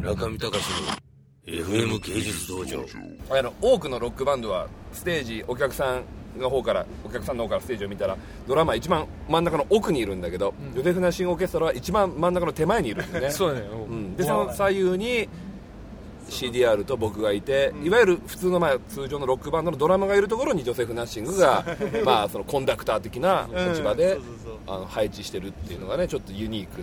中見隆の FM 芸術道場。あの多くのロックバンドはステージお客さんの方からお客さんの方からステージを見たらドラマー一番真ん中の奥にいるんだけど、ヨゼフ・ナッシング・オーケストラは一番真ん中の手前にいるんだよね。そうだねうん。でその左右に CDR と僕がいて、いわゆる普通のまあ通常のロックバンドのドラムがいるところにジョセフ・ナッシングがまあそのコンダクター的な立場であの配置してるっていうのがねちょっとユニーク、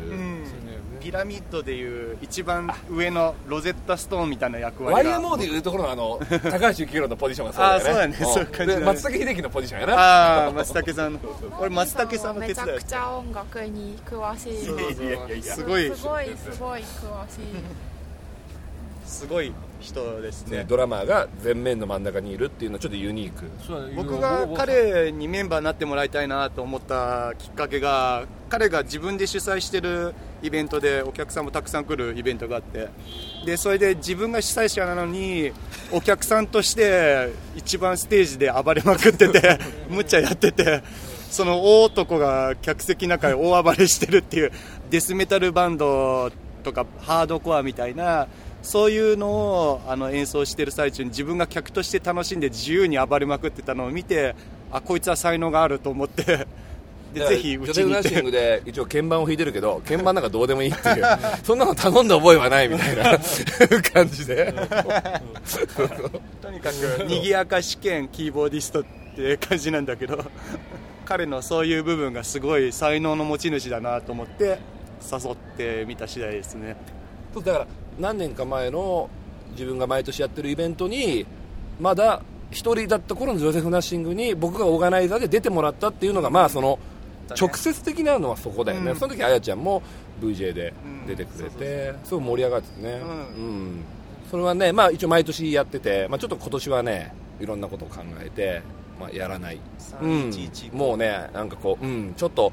ピラミッドでいう一番上のロゼッタストーンみたいな役割が。YMO でいうところのあの 高橋幸宏のポジションがそうだよね。あそうだねそういう感じだねで松崎秀樹のポジションやな。ああ松武さん。の 俺松武さんの手めちゃ伝いくちゃ音楽に詳しい。すごいすごいすごい詳しいすごい人ですね。ドラマーが前面の真ん中にいるっていうのはちょっとユニーク。僕が彼にメンバーになってもらいたいなと思ったきっかけが彼が自分で主催してるイベントでお客さんもたくさん来るイベントがあって。でそれで自分が主催者なのにお客さんとして一番ステージで暴れまくってて 無茶やっててその大男が客席の中で大暴れしてるっていうデスメタルバンドとかハードコアみたいなそういうのをあの演奏してる最中に自分が客として楽しんで自由に暴れまくってたのを見てあこいつは才能があると思って でぜひジョセフ・うちに。行っナッシングてで一応鍵盤を弾いてるけど鍵盤なんかどうでもいいっていう。そんなの頼んだ覚えはないみたいな 感じで。とにかく賑やか試験キーボーディストって感じなんだけど彼のそういう部分がすごい才能の持ち主だなと思って誘ってみた次第ですね。そうだから何年か前の自分が毎年やってるイベントにまだ一人だった頃のジョセフ・ナッシングに僕がオーガナイザーで出てもらったっていうのがまあその直接的なのはそこだよね、うん。その時あやちゃんも VJ で出てくれて、すごい盛り上がっててね、うん。うん。それはね、まあ、一応毎年やってて、まあ、ちょっと今年はねいろんなことを考えて、まあ、やらない、うん。311もうねなんかこう、うん、ちょっと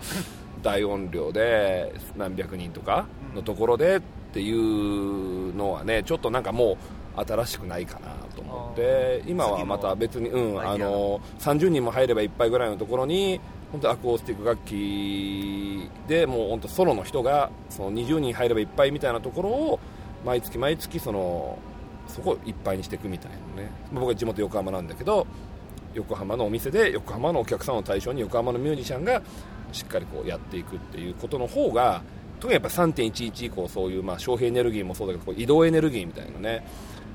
大音量で何百人とかのところでっていうのはねちょっとなんかもう新しくないかなと思って今はまた別に、うん、あの30人も入ればいっぱいぐらいのところに本当アコースティック楽器でもう本当ソロの人がその20人入ればいっぱいみたいなところを毎月毎月そのそこをいっぱいにしていくみたいなね。まあ僕は地元横浜なんだけど横浜のお店で横浜のお客さんを対象に横浜のミュージシャンがしっかりこうやっていくっていうことの方が特にやっぱ3.11以降そういうまあ消費エネルギーもそうだけど移動エネルギーみたいなね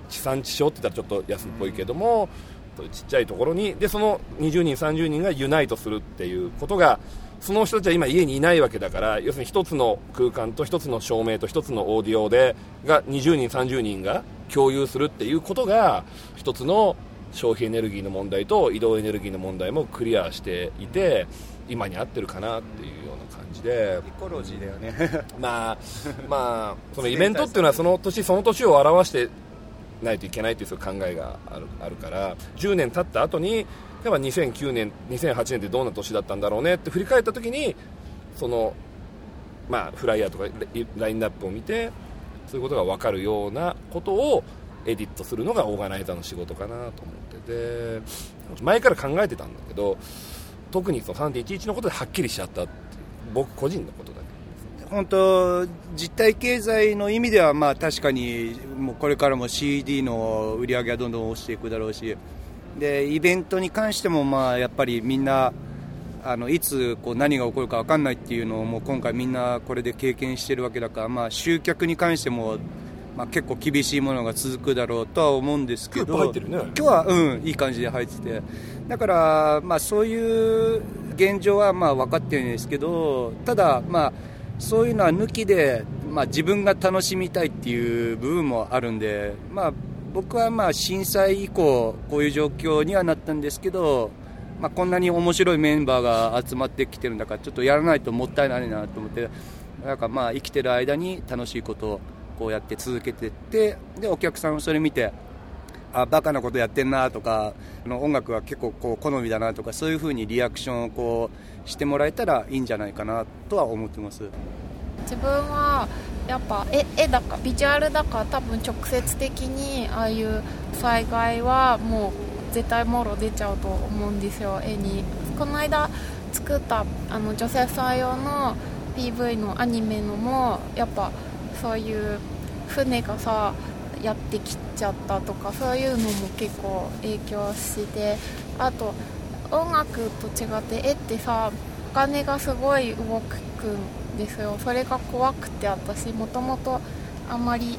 地産地消って言ったらちょっと安っぽいけども、そういうちっちゃいところにでその20人30人がユナイトするっていうことがその人たちは今家にいないわけだから要するに一つの空間と一つの照明と一つのオーディオでが20人30人が共有するっていうことが一つの消費エネルギーの問題と移動エネルギーの問題もクリアしていて今に合ってるかなっていうような感じで。エコロジーだよね。まあまあ そのイベントっていうのはその年その年を表してないといけないというそういう考えがあるあるから10年経った後に例えば2009年2008年ってどんな年だったんだろうねって振り返った時にそのまあフライヤーとかララインナップを見てそういうことが分かるようなことをエディットするのがオーガナイザーの仕事かなと思ってて前から考えてたんだけど特にその3.11のことではっきりしちゃったって僕個人のことだけ。本当実体経済の意味ではまあ確かにもうこれからも CD の売り上げはどんどん落ちていくだろうしでイベントに関してもまあやっぱりみんなあのいつこう何が起こるか分かんないっていうのをもう今回みんなこれで経験してるわけだから、まあ、集客に関しても、まあ、結構厳しいものが続くだろうとは思うんですけどね。今日は、うん、いい感じで入ってて。だから、まあ、そういう現状はまあ分かってるんですけどただ、まあ、そういうのは抜きで、まあ、自分が楽しみたいっていう部分もあるんで、まあ、僕はまあ震災以降こういう状況にはなったんですけど、まあ、こんなに面白いメンバーが集まってきてるんだからちょっとやらないともったいないなと思ってなんかまあ生きてる間に楽しいことをこうやって続けてってでお客さんもそれ見てあバカなことやってんなとかの音楽は結構こう好みだなとかそういうふうにリアクションをこうしてもらえたらいいんじゃないかなとは思ってます。自分はやっぱ絵絵だかビジュアルだか多分直接的にああいう災害はもう絶対もろ出ちゃうと思うんですよ。絵に。この間作ったあの女性さん用の PV のアニメのもやっぱそういう船がさやってきちゃったとかそういうのも結構影響してあと音楽と違って絵ってさお金がすごい動くんですよ。それが怖くて私もともとあんまり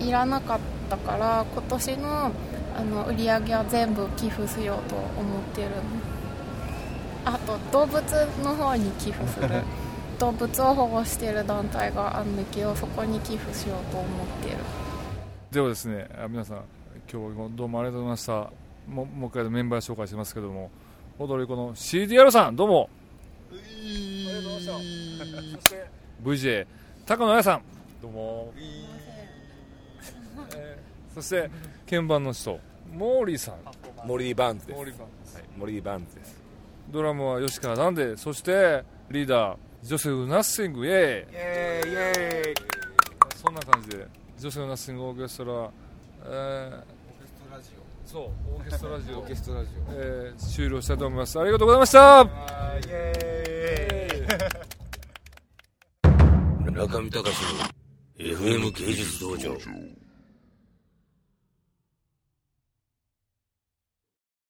いらなかったから今年のあの売り上げは全部寄付しようと思ってるあと動物の方に寄付する。動物を保護してる団体があるんだけどそこに寄付しようと思ってる。ではですね皆さん今日はどうもありがとうございました。ももう一回メンバー紹介しますけども踊り子の CDR さんどうも。ありがとうございましたそして VJ 高野彩さんどうも、えー、そして鍵盤の人モーリーさん。モリー・バーンズです。モーリーバーンズ。ですドラムは吉川なんでそしてリーダージョセフ・ナッシングイエーイ。イエーイ。そんな感じでジョセフ・ナッシングオーケストラ、えー、そうオーケストラジオ。オーケストラジ えー終了したいと思います。ありがとうございましたオイエーイ。中見隆の FM 芸術道場